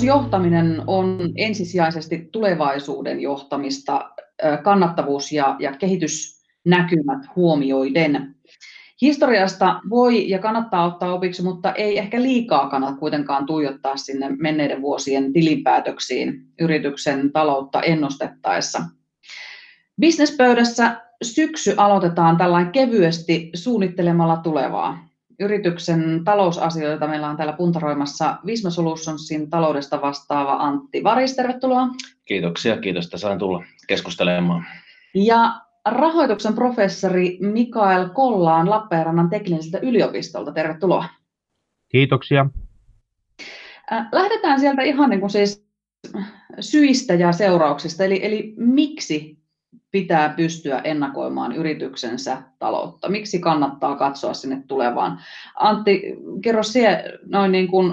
Talousjohtaminen on ensisijaisesti tulevaisuuden johtamista, kannattavuus ja, ja kehitysnäkymät huomioiden. Historiasta voi ja kannattaa ottaa opiksi, mutta ei ehkä liikaa kannata kuitenkaan tuijottaa sinne menneiden vuosien tilinpäätöksiin yrityksen taloutta ennustettaessa. Businesspöydässä syksy aloitetaan tällainen kevyesti suunnittelemalla tulevaa. Yrityksen talousasioita meillä on täällä puntaroimassa Visma Solutionsin taloudesta vastaava Antti Varis, tervetuloa. Kiitoksia, kiitos, että sain tulla keskustelemaan. Ja rahoituksen professori Mikael Kollaan Lappeenrannan teknilliseltä yliopistolta, tervetuloa. Kiitoksia. Lähdetään sieltä ihan niin kuin siis syistä ja seurauksista, eli, eli miksi pitää pystyä ennakoimaan yrityksensä taloutta? Miksi kannattaa katsoa sinne tulevaan? Antti, kerro sinä noin niin kuin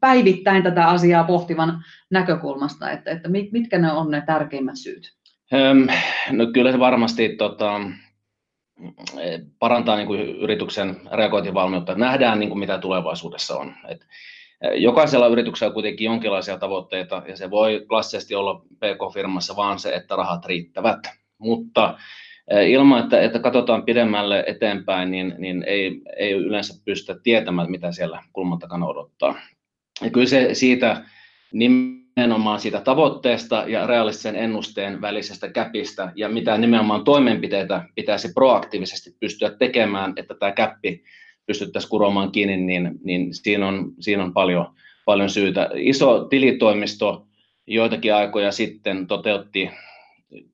päivittäin tätä asiaa pohtivan näkökulmasta, että, että mitkä ne on ne tärkeimmät syyt? No kyllä se varmasti tota, parantaa niin kuin yrityksen reagointivalmiutta. Nähdään niin kuin mitä tulevaisuudessa on. Et jokaisella yrityksellä on kuitenkin jonkinlaisia tavoitteita ja se voi klassisesti olla PK-firmassa vaan se, että rahat riittävät. Mutta ilman, että, että katsotaan pidemmälle eteenpäin, niin, niin ei, ei yleensä pystytä tietämään, mitä siellä kulman takana odottaa. Ja kyllä se siitä nimenomaan siitä tavoitteesta ja realistisen ennusteen välisestä käpistä ja mitä nimenomaan toimenpiteitä pitäisi proaktiivisesti pystyä tekemään, että tämä käppi pystyttäisiin kuromaan kiinni, niin, niin siinä on, siinä on paljon, paljon syytä. Iso tilitoimisto joitakin aikoja sitten toteutti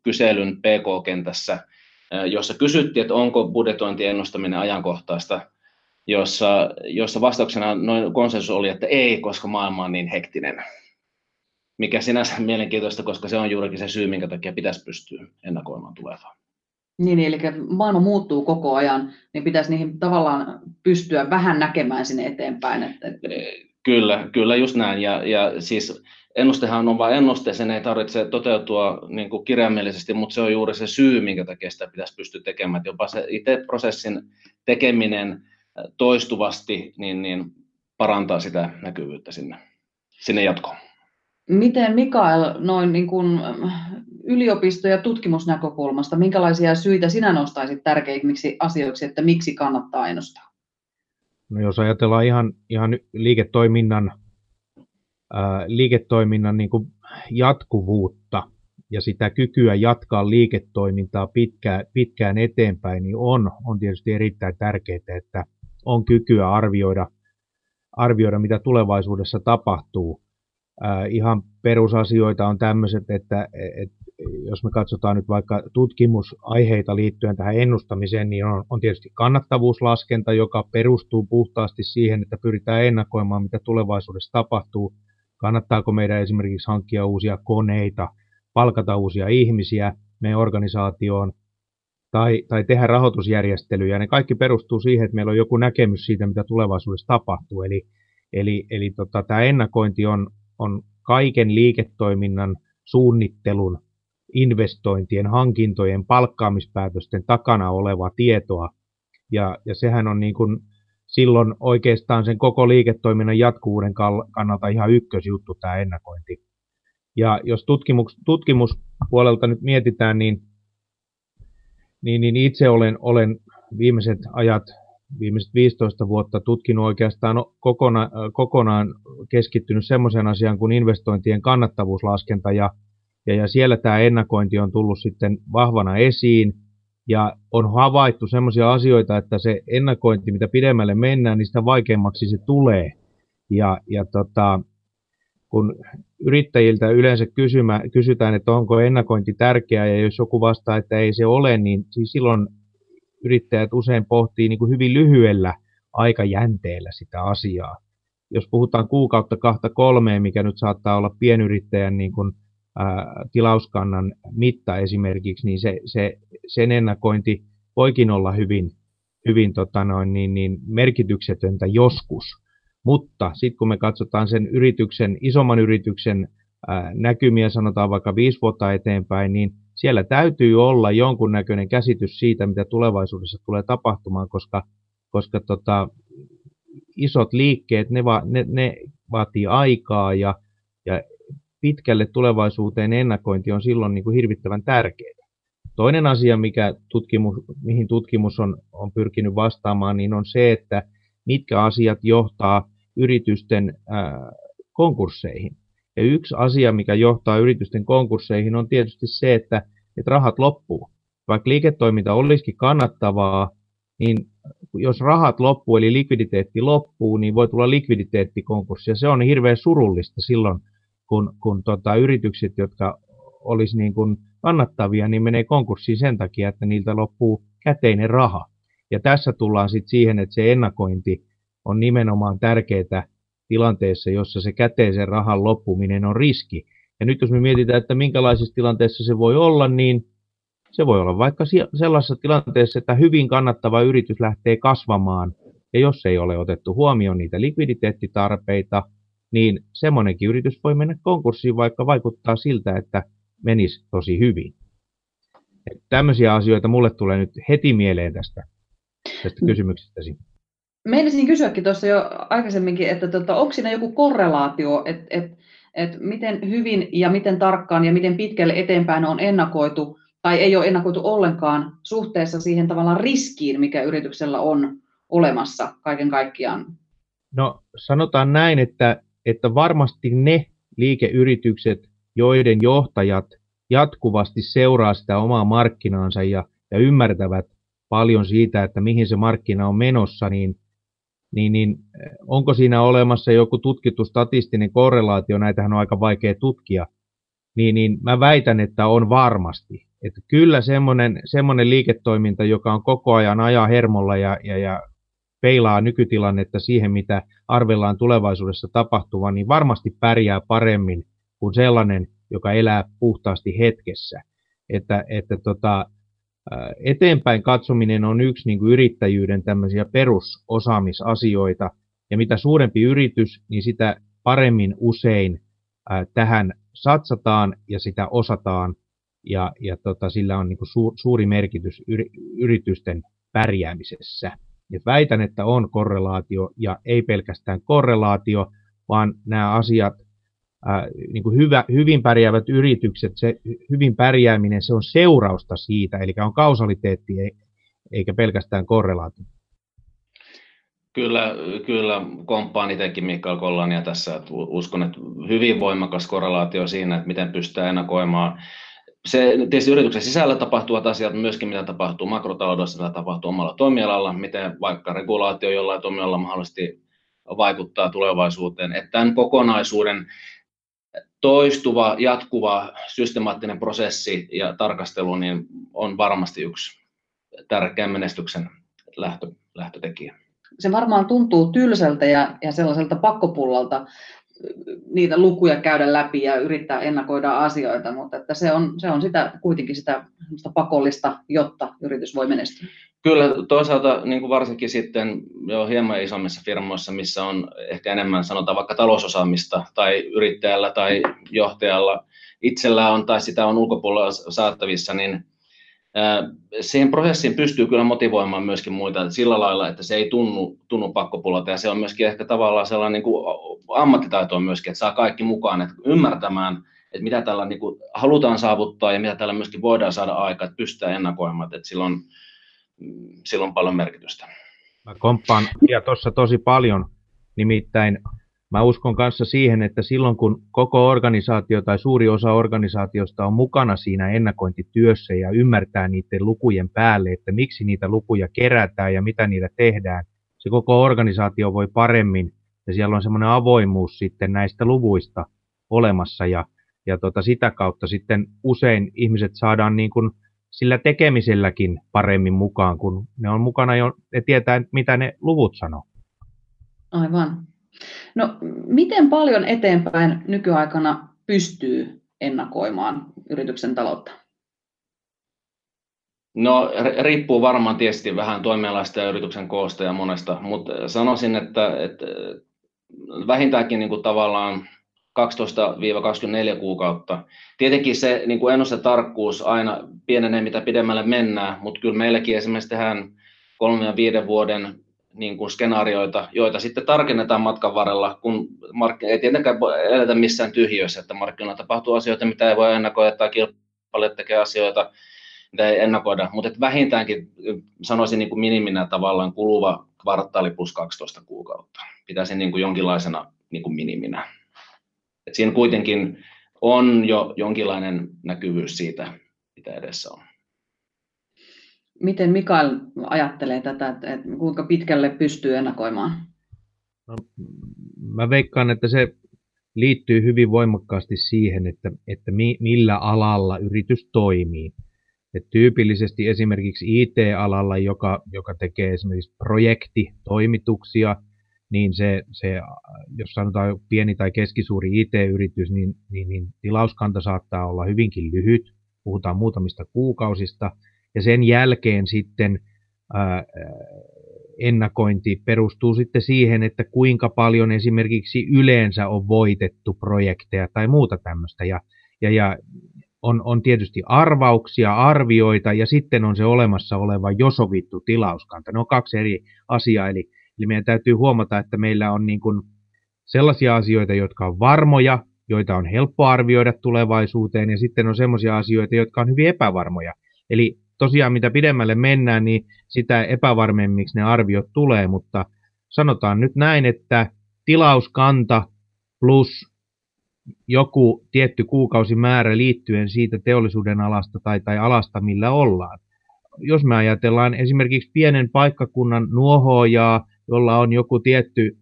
kyselyn PK-kentässä, jossa kysyttiin, että onko budjetointiennustaminen ajankohtaista, jossa, jossa vastauksena noin konsensus oli, että ei, koska maailma on niin hektinen. Mikä sinänsä mielenkiintoista, koska se on juurikin se syy, minkä takia pitäisi pystyä ennakoimaan tulevaa. Niin, eli maailma muuttuu koko ajan, niin pitäisi niihin tavallaan pystyä vähän näkemään sinne eteenpäin. Että... Kyllä, kyllä just näin. Ja, ja siis ennustehan on vain ennuste, sen ei tarvitse toteutua niin kuin kirjaimellisesti, mutta se on juuri se syy, minkä takia sitä pitäisi pystyä tekemään. Että jopa se itse prosessin tekeminen toistuvasti niin, niin parantaa sitä näkyvyyttä sinne, sinne jatkoon. Miten Mikael, noin niin kuin yliopisto- ja tutkimusnäkökulmasta, minkälaisia syitä sinä nostaisit tärkeimmiksi asioiksi, että miksi kannattaa ennustaa? No jos ajatellaan ihan, ihan liiketoiminnan, ää, liiketoiminnan niin kuin jatkuvuutta ja sitä kykyä jatkaa liiketoimintaa pitkään, pitkään eteenpäin, niin on, on tietysti erittäin tärkeää, että on kykyä arvioida, arvioida mitä tulevaisuudessa tapahtuu. Ää, ihan perusasioita on tämmöiset, että et, jos me katsotaan nyt vaikka tutkimusaiheita liittyen tähän ennustamiseen, niin on, on tietysti kannattavuuslaskenta, joka perustuu puhtaasti siihen, että pyritään ennakoimaan, mitä tulevaisuudessa tapahtuu. Kannattaako meidän esimerkiksi hankkia uusia koneita, palkata uusia ihmisiä meidän organisaatioon, tai, tai tehdä rahoitusjärjestelyjä. Ne kaikki perustuu siihen, että meillä on joku näkemys siitä, mitä tulevaisuudessa tapahtuu. Eli, eli, eli tota, tämä ennakointi on, on kaiken liiketoiminnan suunnittelun investointien, hankintojen, palkkaamispäätösten takana olevaa tietoa. Ja, ja sehän on niin kuin silloin oikeastaan sen koko liiketoiminnan jatkuvuuden kannalta ihan ykkösjuttu tämä ennakointi. Ja jos tutkimus, tutkimuspuolelta nyt mietitään, niin, niin, niin itse olen, olen viimeiset ajat, viimeiset 15 vuotta tutkinut oikeastaan kokona, kokonaan keskittynyt semmoiseen asiaan kuin investointien kannattavuuslaskenta ja ja, ja siellä tämä ennakointi on tullut sitten vahvana esiin, ja on havaittu sellaisia asioita, että se ennakointi, mitä pidemmälle mennään, niin sitä vaikeammaksi se tulee. Ja, ja tota, kun yrittäjiltä yleensä kysymä, kysytään, että onko ennakointi tärkeää, ja jos joku vastaa, että ei se ole, niin siis silloin yrittäjät usein pohtii niin kuin hyvin lyhyellä aikajänteellä sitä asiaa. Jos puhutaan kuukautta kahta kolmeen, mikä nyt saattaa olla pienyrittäjän niin kuin tilauskannan mitta esimerkiksi, niin se, se, sen ennakointi voikin olla hyvin, hyvin tota noin, niin, niin merkityksetöntä joskus. Mutta sitten kun me katsotaan sen yrityksen, isomman yrityksen ää, näkymiä, sanotaan vaikka viisi vuotta eteenpäin, niin siellä täytyy olla jonkunnäköinen käsitys siitä, mitä tulevaisuudessa tulee tapahtumaan, koska, koska tota, isot liikkeet, ne, va, ne, ne vaatii aikaa ja pitkälle tulevaisuuteen ennakointi on silloin niin kuin hirvittävän tärkeää. Toinen asia, mikä tutkimus, mihin tutkimus on, on pyrkinyt vastaamaan, niin on se, että mitkä asiat johtaa yritysten ää, konkursseihin. Ja yksi asia, mikä johtaa yritysten konkursseihin, on tietysti se, että, että rahat loppuu. Vaikka liiketoiminta olisikin kannattavaa, niin jos rahat loppuu, eli likviditeetti loppuu, niin voi tulla likviditeettikonkurssi. Ja se on hirveän surullista silloin, kun, kun tota, yritykset, jotka olisi niin kuin kannattavia, niin menee konkurssiin sen takia, että niiltä loppuu käteinen raha. Ja tässä tullaan sitten siihen, että se ennakointi on nimenomaan tärkeää tilanteessa, jossa se käteisen rahan loppuminen on riski. Ja nyt jos me mietitään, että minkälaisessa tilanteessa se voi olla, niin se voi olla vaikka sellaisessa tilanteessa, että hyvin kannattava yritys lähtee kasvamaan, ja jos ei ole otettu huomioon niitä likviditeettitarpeita, niin semmoinenkin yritys voi mennä konkurssiin, vaikka vaikuttaa siltä, että menisi tosi hyvin. Et tämmöisiä asioita mulle tulee nyt heti mieleen tästä, tästä mm. kysymyksestäsi. Meinasin kysyäkin tuossa jo aikaisemminkin, että tota, onko siinä joku korrelaatio, että et, et miten hyvin ja miten tarkkaan ja miten pitkälle eteenpäin on ennakoitu tai ei ole ennakoitu ollenkaan suhteessa siihen tavallaan riskiin, mikä yrityksellä on olemassa kaiken kaikkiaan? No sanotaan näin, että, että varmasti ne liikeyritykset, joiden johtajat jatkuvasti seuraa sitä omaa markkinaansa ja, ja ymmärtävät paljon siitä, että mihin se markkina on menossa, niin, niin, niin onko siinä olemassa joku tutkittu statistinen korrelaatio, näitähän on aika vaikea tutkia, niin, niin mä väitän, että on varmasti. Että kyllä semmoinen, semmoinen liiketoiminta, joka on koko ajan ajaa hermolla ja, ja, ja peilaa nykytilannetta siihen, mitä arvellaan tulevaisuudessa tapahtuvan, niin varmasti pärjää paremmin kuin sellainen, joka elää puhtaasti hetkessä. Että, että tota, eteenpäin katsominen on yksi niin kuin yrittäjyyden tämmöisiä perusosaamisasioita, ja mitä suurempi yritys, niin sitä paremmin usein tähän satsataan ja sitä osataan, ja, ja tota, sillä on niin kuin su, suuri merkitys yri, yritysten pärjäämisessä. Et väitän, että on korrelaatio, ja ei pelkästään korrelaatio, vaan nämä asiat niin kuin hyvä, hyvin pärjäävät yritykset, se hyvin pärjääminen, se on seurausta siitä, eli on kausaliteetti eikä pelkästään korrelaatio. Kyllä, kyllä komppaan itsekin Mikael Kollania tässä, että uskon, että hyvin voimakas korrelaatio siinä, että miten pystytään ennakoimaan se tietysti yrityksen sisällä tapahtuvat asiat, myöskin mitä tapahtuu makrotaloudessa, mitä tapahtuu omalla toimialalla, miten vaikka regulaatio jollain toimialalla mahdollisesti vaikuttaa tulevaisuuteen. Että tämän kokonaisuuden toistuva, jatkuva, systemaattinen prosessi ja tarkastelu niin on varmasti yksi tärkeä menestyksen lähtö, lähtötekijä. Se varmaan tuntuu tylsältä ja, ja sellaiselta pakkopullalta niitä lukuja käydä läpi ja yrittää ennakoida asioita, mutta että se, on, se on sitä, kuitenkin sitä pakollista, jotta yritys voi menestyä. Kyllä, toisaalta niin kuin varsinkin sitten jo hieman isommissa firmoissa, missä on ehkä enemmän sanotaan vaikka talousosaamista tai yrittäjällä tai johtajalla itsellään on tai sitä on ulkopuolella saatavissa, niin siihen prosessiin pystyy kyllä motivoimaan myöskin muita sillä lailla, että se ei tunnu, tunnu pakkopulata ja se on myöskin ehkä tavallaan sellainen niin kuin ammattitaito on myöskin, että saa kaikki mukaan, että ymmärtämään, että mitä tällä niin kuin halutaan saavuttaa ja mitä tällä myöskin voidaan saada aikaa, että pystytään ennakoimaan, että silloin, silloin paljon merkitystä. Mä komppaan ja tuossa tosi paljon, nimittäin Mä uskon kanssa siihen, että silloin kun koko organisaatio tai suuri osa organisaatiosta on mukana siinä ennakointityössä ja ymmärtää niiden lukujen päälle, että miksi niitä lukuja kerätään ja mitä niillä tehdään, se koko organisaatio voi paremmin ja siellä on semmoinen avoimuus sitten näistä luvuista olemassa ja, ja tota, sitä kautta sitten usein ihmiset saadaan niin kuin sillä tekemiselläkin paremmin mukaan, kun ne on mukana jo, ne tietää, mitä ne luvut sanoo. Aivan. No, miten paljon eteenpäin nykyaikana pystyy ennakoimaan yrityksen taloutta? No riippuu varmaan tietysti vähän toimialasta ja yrityksen koosta ja monesta, mutta sanoisin, että, että vähintäänkin niin kuin tavallaan 12-24 kuukautta. Tietenkin se niin kuin ennustetarkkuus aina pienenee, mitä pidemmälle mennään, mutta kyllä meilläkin esimerkiksi tehdään kolmen ja viiden vuoden niin kuin skenaarioita, joita sitten tarkennetaan matkan varrella, kun mark- ei tietenkään eletä missään tyhjössä, että markkinoilla tapahtuu asioita, mitä ei voi ennakoida, tai kilpailijat tekee asioita, mitä ei ennakoida, mutta vähintäänkin sanoisin niin kuin miniminä tavallaan kuluva kvartaali plus 12 kuukautta. Pitäisin niin kuin jonkinlaisena niin kuin miniminä. Et siinä kuitenkin on jo jonkinlainen näkyvyys siitä, mitä edessä on. Miten Mikael ajattelee tätä, että kuinka pitkälle pystyy ennakoimaan? No, mä veikkaan, että se liittyy hyvin voimakkaasti siihen, että, että mi, millä alalla yritys toimii. Et tyypillisesti esimerkiksi IT-alalla, joka, joka tekee esimerkiksi projektitoimituksia, niin se, se, jos sanotaan pieni tai keskisuuri IT-yritys, niin, niin, niin tilauskanta saattaa olla hyvinkin lyhyt, puhutaan muutamista kuukausista, ja sen jälkeen sitten ää, ennakointi perustuu sitten siihen, että kuinka paljon esimerkiksi yleensä on voitettu projekteja tai muuta tämmöistä, ja, ja, ja on, on tietysti arvauksia, arvioita ja sitten on se olemassa oleva jo sovittu tilauskanta. Ne on kaksi eri asiaa, eli, eli meidän täytyy huomata, että meillä on niin kuin sellaisia asioita, jotka on varmoja, joita on helppo arvioida tulevaisuuteen, ja sitten on sellaisia asioita, jotka on hyvin epävarmoja. Eli tosiaan mitä pidemmälle mennään, niin sitä epävarmemmiksi ne arviot tulee, mutta sanotaan nyt näin, että tilauskanta plus joku tietty kuukausimäärä liittyen siitä teollisuuden alasta tai, tai alasta, millä ollaan. Jos me ajatellaan esimerkiksi pienen paikkakunnan nuohoojaa, jolla on joku tietty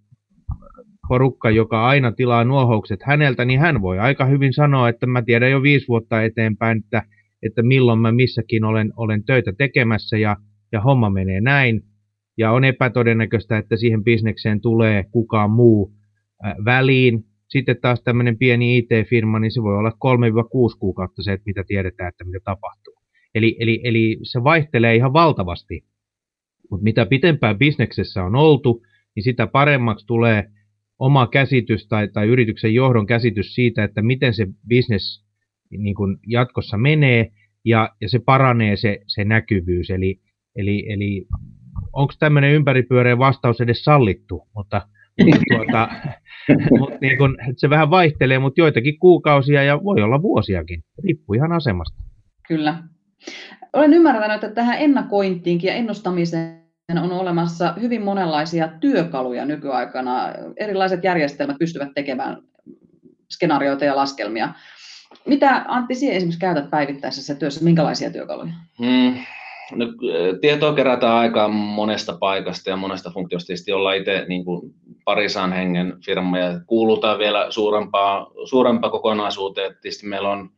porukka, joka aina tilaa nuohoukset häneltä, niin hän voi aika hyvin sanoa, että mä tiedän jo viisi vuotta eteenpäin, että, että milloin mä missäkin olen, olen töitä tekemässä ja, ja homma menee näin. Ja on epätodennäköistä, että siihen bisnekseen tulee kukaan muu väliin, sitten taas tämmöinen pieni IT-firma, niin se voi olla 3-6 kuukautta se, että mitä tiedetään, että mitä tapahtuu. Eli, eli, eli se vaihtelee ihan valtavasti. Mutta mitä pitempään bisneksessä on oltu, niin sitä paremmaksi tulee oma käsitys tai, tai yrityksen johdon käsitys siitä, että miten se bisnes niin kun jatkossa menee, ja, ja se paranee se, se näkyvyys. Eli, eli, eli onko tämmöinen ympäripyöreä vastaus edes sallittu, mutta mutta tuota, mut niin kun, se vähän vaihtelee, mutta joitakin kuukausia ja voi olla vuosiakin. Riippuu ihan asemasta. Kyllä. Olen ymmärtänyt, että tähän ennakointiinkin ja ennustamiseen on olemassa hyvin monenlaisia työkaluja nykyaikana. Erilaiset järjestelmät pystyvät tekemään skenaarioita ja laskelmia. Mitä Antti sinä esimerkiksi käytät päivittäisessä työssä? Minkälaisia työkaluja? Hmm. No, tietoa kerätään aika monesta paikasta ja monesta funktiosta. Tietysti ollaan itse niin kuin parisan hengen firma ja kuulutaan vielä suurempaa, suurempaa kokonaisuuteen. Tietysti meillä on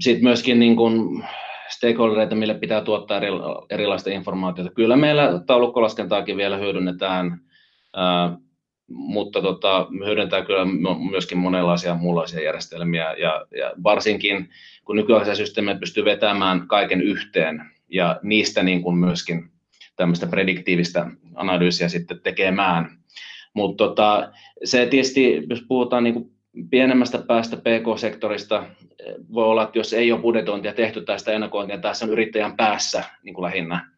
sitten myöskin niin kuin stakeholdereita, mille pitää tuottaa eri, erilaista informaatiota. Kyllä meillä taulukkolaskentaakin vielä hyödynnetään, ää, mutta tota, hyödyntää kyllä myöskin monenlaisia muunlaisia järjestelmiä ja, ja varsinkin kun nykyaikaisia systeemejä pystyy vetämään kaiken yhteen ja niistä niin kuin myöskin tämmöistä prediktiivistä analyysiä sitten tekemään. Mutta tota, se tietysti, jos puhutaan niin kuin pienemmästä päästä PK-sektorista, voi olla, että jos ei ole budjetointia tehty tai sitä ennakointia, tässä on yrittäjän päässä niin kuin lähinnä,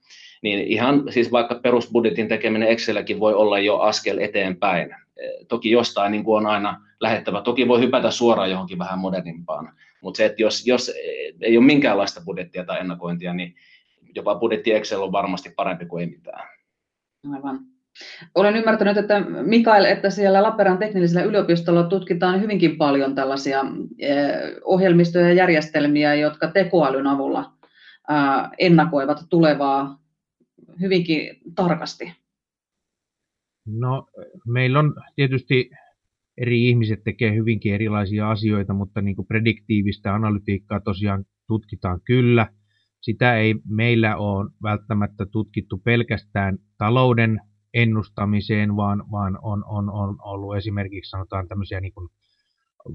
niin ihan siis vaikka perusbudjetin tekeminen Excelläkin voi olla jo askel eteenpäin. Toki jostain niin kuin on aina lähettävä. Toki voi hypätä suoraan johonkin vähän modernimpaan, mutta se, että jos, jos ei ole minkäänlaista budjettia tai ennakointia, niin jopa budjetti Excel on varmasti parempi kuin ei mitään. Aivan. Olen ymmärtänyt, että Mikael, että siellä Lappeenrannan teknillisellä yliopistolla tutkitaan hyvinkin paljon tällaisia eh, ohjelmistoja ja järjestelmiä, jotka tekoälyn avulla ennakoivat tulevaa hyvinkin tarkasti. No, meillä on tietysti eri ihmiset tekee hyvinkin erilaisia asioita, mutta niin kuin prediktiivistä analytiikkaa tosiaan tutkitaan kyllä. Sitä ei meillä ole välttämättä tutkittu pelkästään talouden ennustamiseen, vaan, vaan on, on, on ollut esimerkiksi sanotaan tämmöisiä niin kuin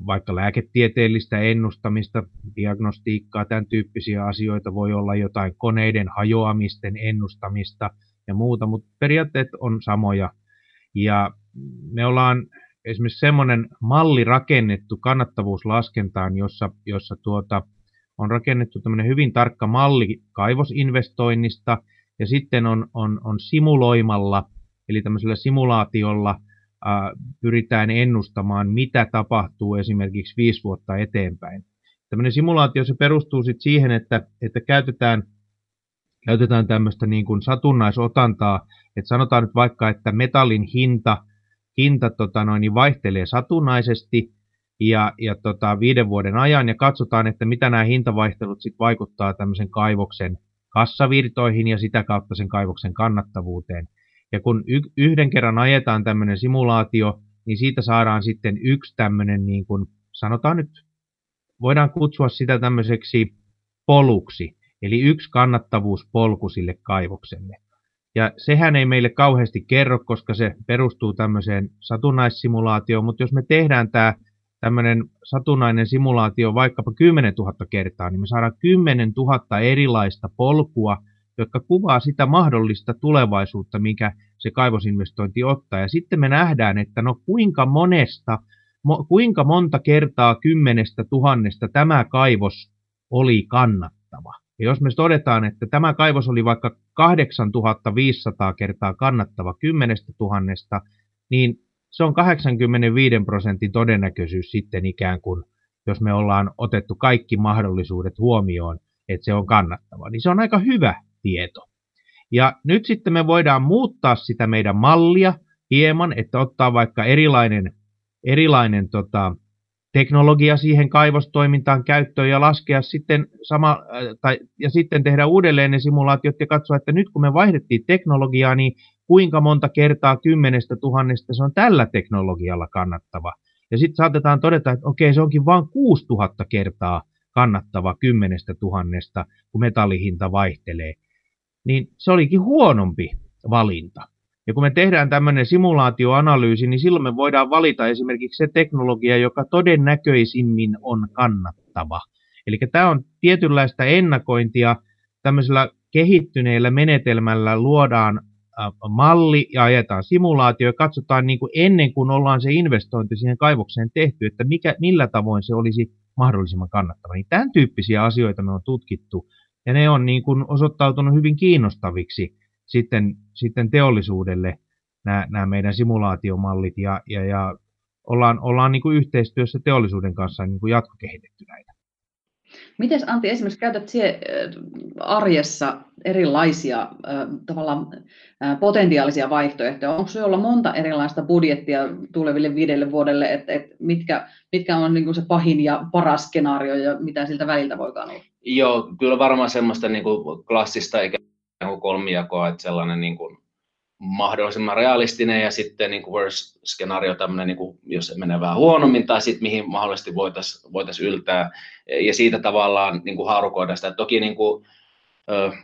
vaikka lääketieteellistä ennustamista, diagnostiikkaa, tämän tyyppisiä asioita, voi olla jotain koneiden hajoamisten ennustamista ja muuta, mutta periaatteet on samoja. Ja me ollaan esimerkiksi semmoinen malli rakennettu kannattavuuslaskentaan, jossa, jossa tuota, on rakennettu tämmöinen hyvin tarkka malli kaivosinvestoinnista, ja sitten on, on, on simuloimalla, eli tämmöisellä simulaatiolla pyritään ennustamaan, mitä tapahtuu esimerkiksi viisi vuotta eteenpäin. Tämmöinen simulaatio se perustuu sitten siihen, että, että käytetään, käytetään tämmöistä niin kuin satunnaisotantaa, että sanotaan nyt vaikka, että metallin hinta, hinta tota noin, niin vaihtelee satunnaisesti ja, ja tota, viiden vuoden ajan ja katsotaan, että mitä nämä hintavaihtelut sitten vaikuttaa tämmöisen kaivoksen kassavirtoihin ja sitä kautta sen kaivoksen kannattavuuteen. Ja kun y- yhden kerran ajetaan tämmöinen simulaatio, niin siitä saadaan sitten yksi tämmöinen, niin kuin, sanotaan nyt, voidaan kutsua sitä tämmöiseksi poluksi, eli yksi kannattavuuspolku sille kaivokselle. Ja sehän ei meille kauheasti kerro, koska se perustuu tämmöiseen satunnaissimulaatioon, mutta jos me tehdään tämä tämmöinen satunnainen simulaatio vaikkapa 10 000 kertaa, niin me saadaan 10 000 erilaista polkua, jotka kuvaa sitä mahdollista tulevaisuutta, mikä se kaivosinvestointi ottaa. Ja sitten me nähdään, että no kuinka monesta, mo, kuinka monta kertaa kymmenestä tuhannesta tämä kaivos oli kannattava. Ja jos me todetaan, että tämä kaivos oli vaikka 8500 kertaa kannattava kymmenestä tuhannesta, niin se on 85 prosentin todennäköisyys sitten ikään kuin, jos me ollaan otettu kaikki mahdollisuudet huomioon, että se on kannattava, niin se on aika hyvä tieto. Ja nyt sitten me voidaan muuttaa sitä meidän mallia hieman, että ottaa vaikka erilainen, erilainen tota, teknologia siihen kaivostoimintaan käyttöön ja laskea sitten sama, äh, tai, ja sitten tehdä uudelleen ne simulaatiot ja katsoa, että nyt kun me vaihdettiin teknologiaa, niin kuinka monta kertaa kymmenestä tuhannesta se on tällä teknologialla kannattava. Ja sitten saatetaan todeta, että okei, se onkin vain 6000 kertaa kannattava kymmenestä tuhannesta, kun metallihinta vaihtelee. Niin se olikin huonompi valinta. Ja kun me tehdään tämmöinen simulaatioanalyysi, niin silloin me voidaan valita esimerkiksi se teknologia, joka todennäköisimmin on kannattava. Eli tämä on tietynlaista ennakointia. Tämmöisellä kehittyneellä menetelmällä luodaan malli ja ajetaan simulaatio ja katsotaan niin kuin ennen kuin ollaan se investointi siihen kaivokseen tehty, että mikä, millä tavoin se olisi mahdollisimman kannattava. Niin tämän tyyppisiä asioita me on tutkittu ja ne on niin kuin osoittautunut hyvin kiinnostaviksi sitten, sitten teollisuudelle nämä, nämä meidän simulaatiomallit ja, ja, ja ollaan, ollaan niin kuin yhteistyössä teollisuuden kanssa niin kuin jatkokehitetty näitä. Miten Antti esimerkiksi käytät sie arjessa erilaisia tavallaan potentiaalisia vaihtoehtoja? Onko sinulla monta erilaista budjettia tuleville viidelle vuodelle, että, että mitkä, mitkä on niin kuin se pahin ja paras skenaario ja mitä siltä väliltä voi olla? Joo, kyllä varmaan semmoista niin kuin klassista ikään kuin kolmijakoa, että sellainen niin kuin mahdollisimman realistinen ja sitten niin kuin worst scenario, tämmöinen, niin kuin, jos menee vähän huonommin tai sitten mihin mahdollisesti voitaisiin voitais yltää ja siitä tavallaan niin kuin haarukoida sitä. Toki niin kuin,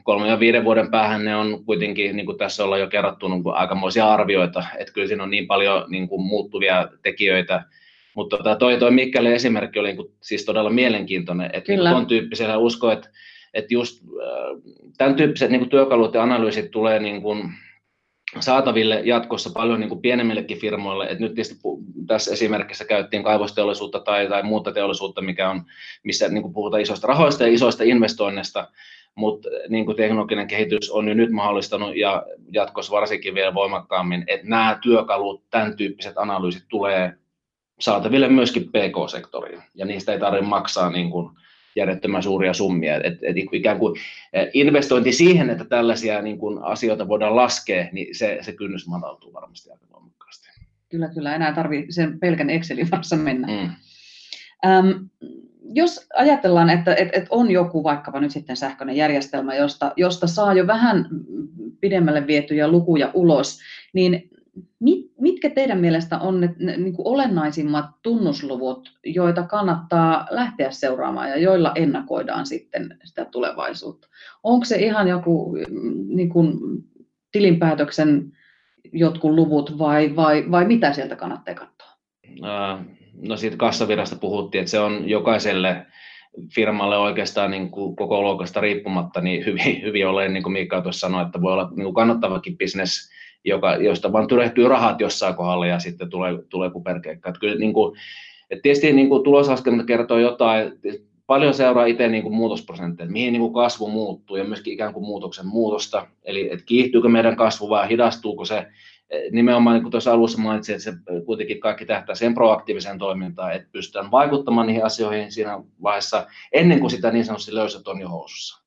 kolmen ja viiden vuoden päähän ne on kuitenkin, niin kuin tässä ollaan jo kerrottu, niin kuin aikamoisia arvioita, että kyllä siinä on niin paljon niin kuin muuttuvia tekijöitä, mutta tota, toi, toi Mikkeli esimerkki oli niin kuin, siis todella mielenkiintoinen, että niin tuon tyyppisellä usko, että, että just tämän tyyppiset niin kuin työkalut ja analyysit tulee niin kuin, saataville jatkossa paljon niin kuin pienemmillekin firmoille. Et nyt tietysti tässä esimerkissä käyttiin kaivosteollisuutta tai, tai muuta teollisuutta, mikä on, missä niin kuin puhutaan isoista rahoista ja isoista investoinneista, mutta niin kuin teknologinen kehitys on jo nyt mahdollistanut ja jatkossa varsinkin vielä voimakkaammin, että nämä työkalut, tämän tyyppiset analyysit tulee saataville myöskin PK-sektoriin ja niistä ei tarvitse maksaa niin kuin järjettömän suuria summia. Et, et ikään kuin eh, investointi siihen, että tällaisia niin kuin asioita voidaan laskea, niin se, se kynnys madaltuu varmasti aika voimakkaasti. Kyllä, kyllä. Enää tarvitse sen pelkän Excelin varassa mennä. Mm. Ähm, jos ajatellaan, että, että, että on joku vaikkapa nyt sitten sähköinen järjestelmä, josta, josta saa jo vähän pidemmälle vietyjä lukuja ulos, niin mit, mitkä teidän mielestä on ne, ne niin kuin olennaisimmat tunnusluvut, joita kannattaa lähteä seuraamaan ja joilla ennakoidaan sitten sitä tulevaisuutta? Onko se ihan joku niin kuin tilinpäätöksen jotkut luvut vai, vai, vai mitä sieltä kannattaa katsoa? No siitä kassavirasta puhuttiin, että se on jokaiselle firmalle oikeastaan niin kuin koko luokasta riippumatta niin hyvin, hyvin olen, niin kuin Mika tuossa sanoi, että voi olla niin kuin kannattavakin bisnes joka, josta vaan tyrehtyy rahat jossain kohdalla ja sitten tulee, tulee kuperkeikka. Että kyllä, niin kuin, että tietysti niin kuin tuloslaskelma kertoo jotain, paljon seuraa itse niin kuin muutosprosentteja, mihin niin kuin kasvu muuttuu ja myöskin ikään kuin muutoksen muutosta, eli että kiihtyykö meidän kasvu vai hidastuuko se, nimenomaan niin kuin tuossa alussa mainitsin, että se kuitenkin kaikki tähtää sen proaktiiviseen toimintaan, että pystytään vaikuttamaan niihin asioihin siinä vaiheessa ennen kuin sitä niin sanotusti löysät on jo housussa.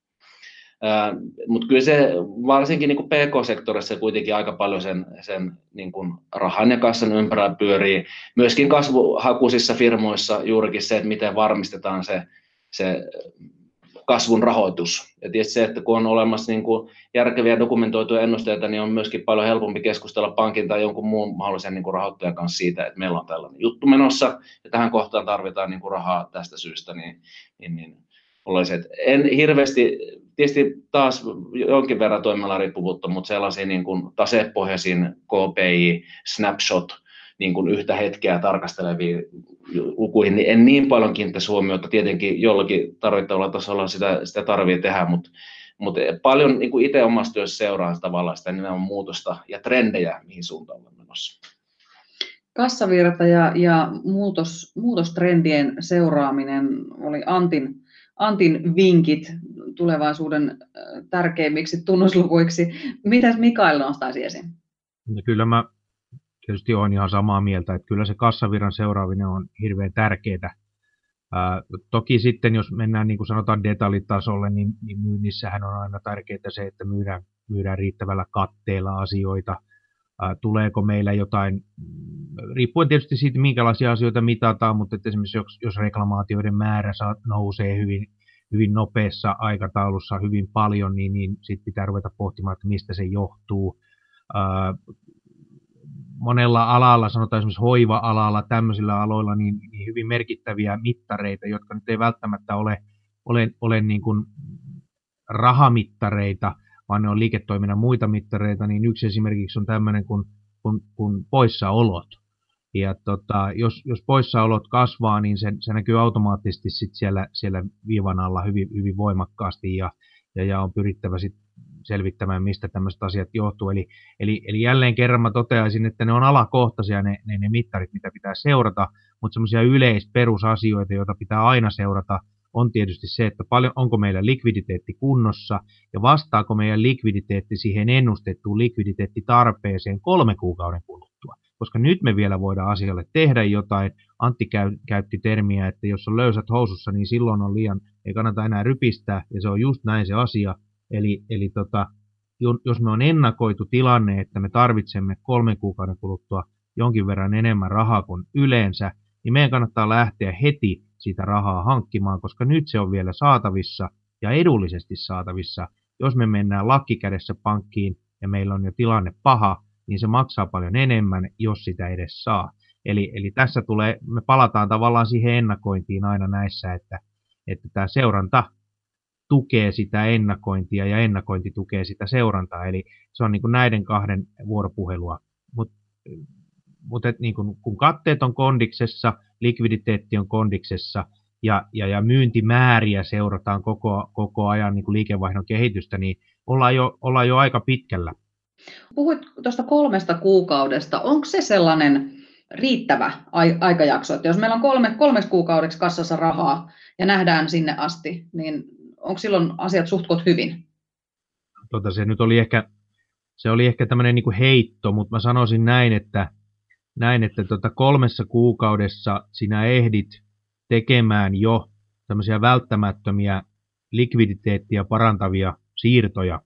Mutta kyllä se varsinkin niin PK-sektorissa kuitenkin aika paljon sen, sen niin kuin rahan ja kassan ympärillä pyörii. Myöskin kasvuhakuisissa firmoissa juurikin se, että miten varmistetaan se, se kasvun rahoitus. Ja tietysti se, että kun on olemassa niin kuin järkeviä dokumentoituja ennusteita, niin on myöskin paljon helpompi keskustella pankin tai jonkun muun mahdollisen niin kuin rahoittajan kanssa siitä, että meillä on tällainen juttu menossa ja tähän kohtaan tarvitaan niin kuin rahaa tästä syystä, niin, niin, niin olisi, että en hirveästi tietysti taas jonkin verran toimiala riippuvuutta, mutta sellaisiin niin kuin tasepohjaisiin KPI, snapshot, niin kuin yhtä hetkeä tarkasteleviin lukuihin, niin en niin paljon kiinnittäisi huomiota. Tietenkin jollakin tarvittavalla tasolla sitä, sitä tarvitsee tehdä, mutta, mutta paljon niin kuin itse omassa työssä seuraan tavallaan sitä nimenomaan muutosta ja trendejä, mihin suuntaan on menossa. Kassavirta ja, ja muutos, muutostrendien seuraaminen oli Antin, Antin vinkit tulevaisuuden äh, tärkeimmiksi tunnusluvuiksi. Mitäs Mikael nostaisi esiin? No kyllä mä tietysti olen ihan samaa mieltä, että kyllä se kassavirran seuraaminen on hirveän tärkeää. Ää, toki sitten, jos mennään niin kuin sanotaan detaljitasolle, niin, niin myynnissähän on aina tärkeää se, että myydään, myydään riittävällä katteella asioita. Tuleeko meillä jotain, riippuen tietysti siitä, minkälaisia asioita mitataan, mutta että esimerkiksi jos, jos reklamaatioiden määrä saa, nousee hyvin hyvin nopeassa aikataulussa hyvin paljon, niin, niin sitten pitää ruveta pohtimaan, että mistä se johtuu. Monella alalla, sanotaan esimerkiksi hoiva-alalla, tämmöisillä aloilla, niin, niin hyvin merkittäviä mittareita, jotka nyt ei välttämättä ole, ole, ole niin kuin rahamittareita, vaan ne on liiketoiminnan muita mittareita, niin yksi esimerkiksi on tämmöinen kuin, kuin, kuin poissaolot. Ja tota, jos, jos poissaolot kasvaa, niin se, se näkyy automaattisesti sit siellä, siellä viivan alla hyvin, hyvin voimakkaasti ja, ja, ja on pyrittävä sit selvittämään, mistä tämmöiset asiat johtuu. Eli, eli, eli jälleen kerran mä toteaisin, että ne on alakohtaisia ne, ne, ne mittarit, mitä pitää seurata, mutta semmoisia yleisperusasioita, joita pitää aina seurata, on tietysti se, että paljon, onko meillä likviditeetti kunnossa ja vastaako meidän likviditeetti siihen ennustettuun likviditeettitarpeeseen kolme kuukauden kuluttua koska nyt me vielä voidaan asialle tehdä jotain. Antti käy, käytti termiä, että jos on löysät housussa, niin silloin on liian, ei kannata enää rypistää, ja se on just näin se asia. Eli, eli tota, jos me on ennakoitu tilanne, että me tarvitsemme kolmen kuukauden kuluttua jonkin verran enemmän rahaa kuin yleensä, niin meidän kannattaa lähteä heti sitä rahaa hankkimaan, koska nyt se on vielä saatavissa ja edullisesti saatavissa. Jos me mennään lakkikädessä pankkiin ja meillä on jo tilanne paha, niin se maksaa paljon enemmän, jos sitä edes saa. Eli, eli tässä tulee, me palataan tavallaan siihen ennakointiin aina näissä, että, että tämä seuranta tukee sitä ennakointia ja ennakointi tukee sitä seurantaa. Eli se on niin kuin näiden kahden vuoropuhelua. Mutta mut niin kuin, kun katteet on kondiksessa, likviditeetti on kondiksessa ja, ja, ja myyntimääriä seurataan koko, koko ajan niin kuin liikevaihdon kehitystä, niin ollaan jo, ollaan jo aika pitkällä Puhuit tuosta kolmesta kuukaudesta. Onko se sellainen riittävä aikajakso, että jos meillä on kolme, kolmeksi kuukaudeksi kassassa rahaa ja nähdään sinne asti, niin onko silloin asiat suhtkot hyvin? Tota, se nyt oli ehkä, se oli ehkä tämmöinen niin heitto, mutta mä sanoisin näin, että, näin, että tota kolmessa kuukaudessa sinä ehdit tekemään jo tämmöisiä välttämättömiä likviditeettiä parantavia siirtoja.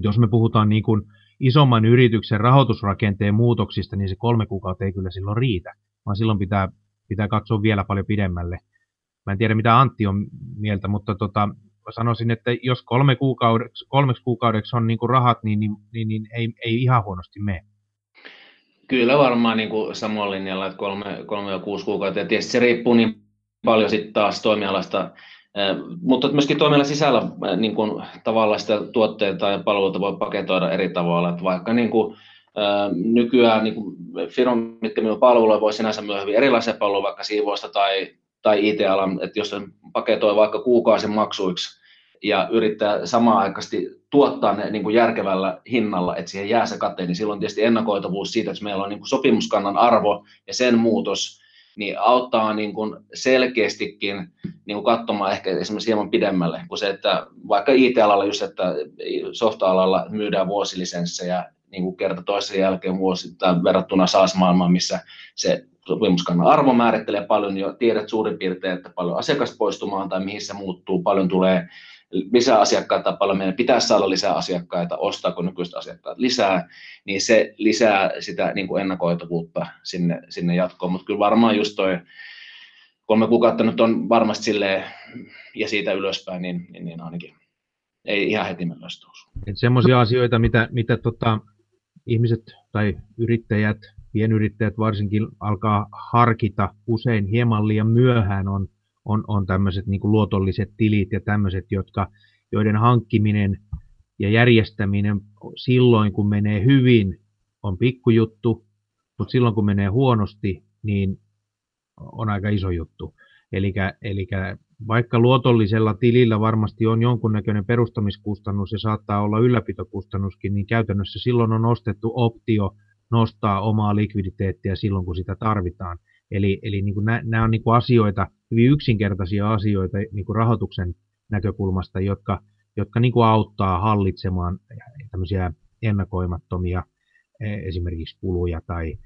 Jos me puhutaan niin kuin isomman yrityksen rahoitusrakenteen muutoksista, niin se kolme kuukautta ei kyllä silloin riitä, vaan silloin pitää, pitää katsoa vielä paljon pidemmälle. Mä en tiedä, mitä Antti on mieltä, mutta tota, sanoisin, että jos kolme kuukaudeksi, kolmeksi kuukaudeksi on niin kuin rahat, niin, niin, niin, niin ei, ei ihan huonosti mene. Kyllä varmaan niin kuin samalla linjalla, että kolme, kolme ja kuusi kuukautta. Ja tietysti se riippuu niin paljon sitten taas toimialasta mutta myöskin toimialan sisällä niin kuin, tavallaan sitä tuotteita ja palveluita voi paketoida eri tavalla. Että vaikka niin kuin, nykyään niin kuin firman, mitkä minun palveluja voi sinänsä myydä hyvin erilaisia palveluja, vaikka siivoista tai, tai IT-alan, että jos paketoi vaikka kuukausin maksuiksi ja yrittää samaan aikaisesti tuottaa ne niin kuin järkevällä hinnalla, että siihen jää se kate, niin silloin tietysti ennakoitavuus siitä, että meillä on niin kuin sopimuskannan arvo ja sen muutos, niin auttaa niin kuin selkeästikin niin kuin katsomaan ehkä esimerkiksi hieman pidemmälle kuin se, että vaikka IT-alalla just, että softa-alalla myydään vuosilisenssejä niin kuin kerta toisen jälkeen vuosittain verrattuna SaaS-maailmaan, missä se sopimuskannan arvo määrittelee paljon jo, tiedät suurin piirtein, että paljon asiakaspoistumaan tai mihin se muuttuu, paljon tulee lisää asiakkaita, paljon meidän pitäisi saada lisää asiakkaita, ostaako nykyiset asiakkaat lisää, niin se lisää sitä niin kuin ennakoitavuutta sinne, sinne jatkoon. Mutta kyllä varmaan just toi kolme kuukautta nyt on varmasti silleen, ja siitä ylöspäin, niin, niin, niin ainakin ei ihan heti myöstöus. Semmoisia asioita, mitä, mitä tota, ihmiset tai yrittäjät, pienyrittäjät varsinkin alkaa harkita usein hieman liian myöhään, on on, on tämmöiset niin luotolliset tilit ja tämmöiset, jotka, joiden hankkiminen ja järjestäminen silloin, kun menee hyvin, on pikkujuttu, mutta silloin, kun menee huonosti, niin on aika iso juttu. Eli vaikka luotollisella tilillä varmasti on jonkunnäköinen perustamiskustannus ja saattaa olla ylläpitokustannuskin, niin käytännössä silloin on ostettu optio nostaa omaa likviditeettiä silloin, kun sitä tarvitaan. Eli, eli niin kuin nämä on niin kuin asioita, hyvin yksinkertaisia asioita niin kuin rahoituksen näkökulmasta, jotka, jotka niin kuin auttaa hallitsemaan tämmöisiä ennakoimattomia e, esimerkiksi kuluja tai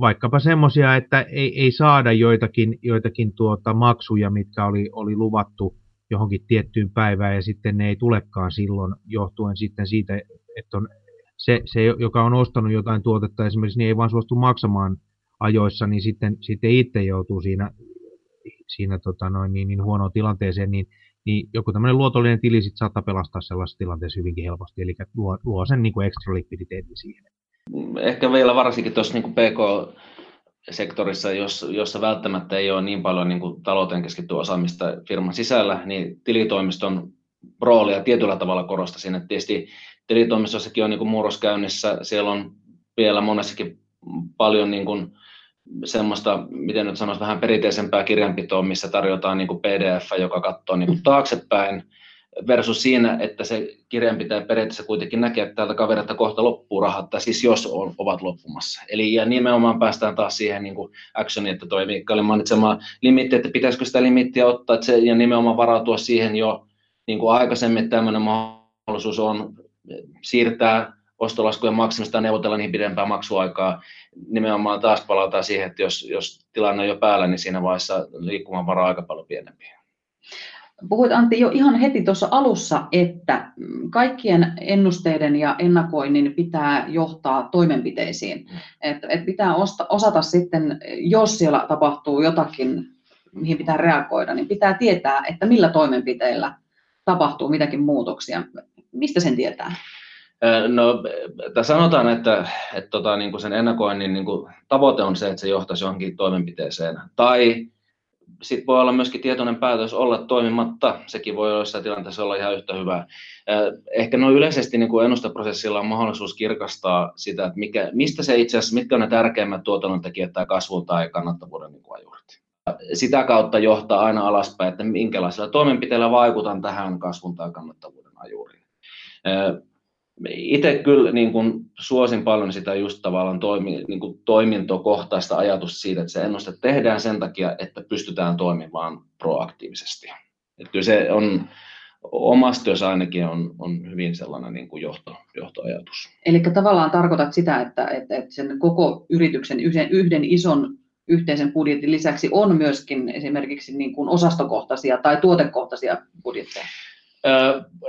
vaikkapa semmoisia, että ei, ei saada joitakin, joitakin tuota maksuja, mitkä oli, oli luvattu johonkin tiettyyn päivään ja sitten ne ei tulekaan silloin johtuen sitten siitä, että on se, se, joka on ostanut jotain tuotetta esimerkiksi, niin ei vaan suostu maksamaan ajoissa, niin sitten, sitten itse joutuu siinä, siinä tota noin, niin, niin huonoon tilanteeseen, niin, niin joku tämmöinen luotollinen tili sitten saattaa pelastaa sellaisessa tilanteessa hyvinkin helposti, eli luo, luo sen niin kuin ekstra likviditeetin siihen. Ehkä vielä varsinkin tuossa niin PK sektorissa, jos, jossa välttämättä ei ole niin paljon niin kuin talouteen keskittyä osaamista firman sisällä, niin tilitoimiston roolia tietyllä tavalla korostaa siinä. Tietysti tilitoimistossakin on niin kuin murros käynnissä, siellä on vielä monessakin paljon niin kuin semmoista, miten nyt sanoisi, vähän perinteisempää kirjanpitoa, missä tarjotaan niin kuin PDF, joka katsoo niin kuin taaksepäin, versus siinä, että se kirjanpitäjä periaatteessa kuitenkin näkee, että täältä kaverilta kohta loppuu rahat, tai siis jos on, ovat loppumassa. Eli ja nimenomaan päästään taas siihen niin kuin actioniin, että toi Mikaelin mainitsema limitti, että pitäisikö sitä limittiä ottaa, että se, ja nimenomaan varautua siihen jo niin kuin aikaisemmin, että tämmöinen mahdollisuus on siirtää ostolaskujen maksamista ja neuvotella niihin pidempää maksuaikaa. Nimenomaan taas palataan siihen, että jos, jos tilanne on jo päällä, niin siinä vaiheessa liikkumavara on aika paljon pienempi. Puhuit Antti jo ihan heti tuossa alussa, että kaikkien ennusteiden ja ennakoinnin pitää johtaa toimenpiteisiin. Mm. Että et pitää osta, osata sitten, jos siellä tapahtuu jotakin, mihin pitää reagoida, niin pitää tietää, että millä toimenpiteillä tapahtuu mitäkin muutoksia. Mistä sen tietää? No, sanotaan, että, että tota, niin kuin sen ennakoinnin niin kuin tavoite on se, että se johtaisi johonkin toimenpiteeseen. Tai sitten voi olla myöskin tietoinen päätös olla toimimatta. Sekin voi jossain tilanteessa olla ihan yhtä hyvä. Ehkä noin yleisesti niin kuin ennusteprosessilla on mahdollisuus kirkastaa sitä, että mikä, mistä se itse asiassa, mitkä on ne tärkeimmät tuotannon tekijät tai kasvun tai kannattavuuden niin ajurit. Sitä kautta johtaa aina alaspäin, että minkälaisilla toimenpiteillä vaikutan tähän kasvun tai kannattavuuden ajuriin itse kyllä niin kuin suosin paljon sitä just tavallaan toimi, niin kuin toimintokohtaista ajatusta siitä, että se ennuste tehdään sen takia, että pystytään toimimaan proaktiivisesti. Että kyllä se on, omassa työssä ainakin on, on hyvin sellainen niin kuin johto, johtoajatus. Eli tavallaan tarkoitat sitä, että, että, että sen koko yrityksen yhden, yhden ison yhteisen budjetin lisäksi on myöskin esimerkiksi niin kuin osastokohtaisia tai tuotekohtaisia budjetteja?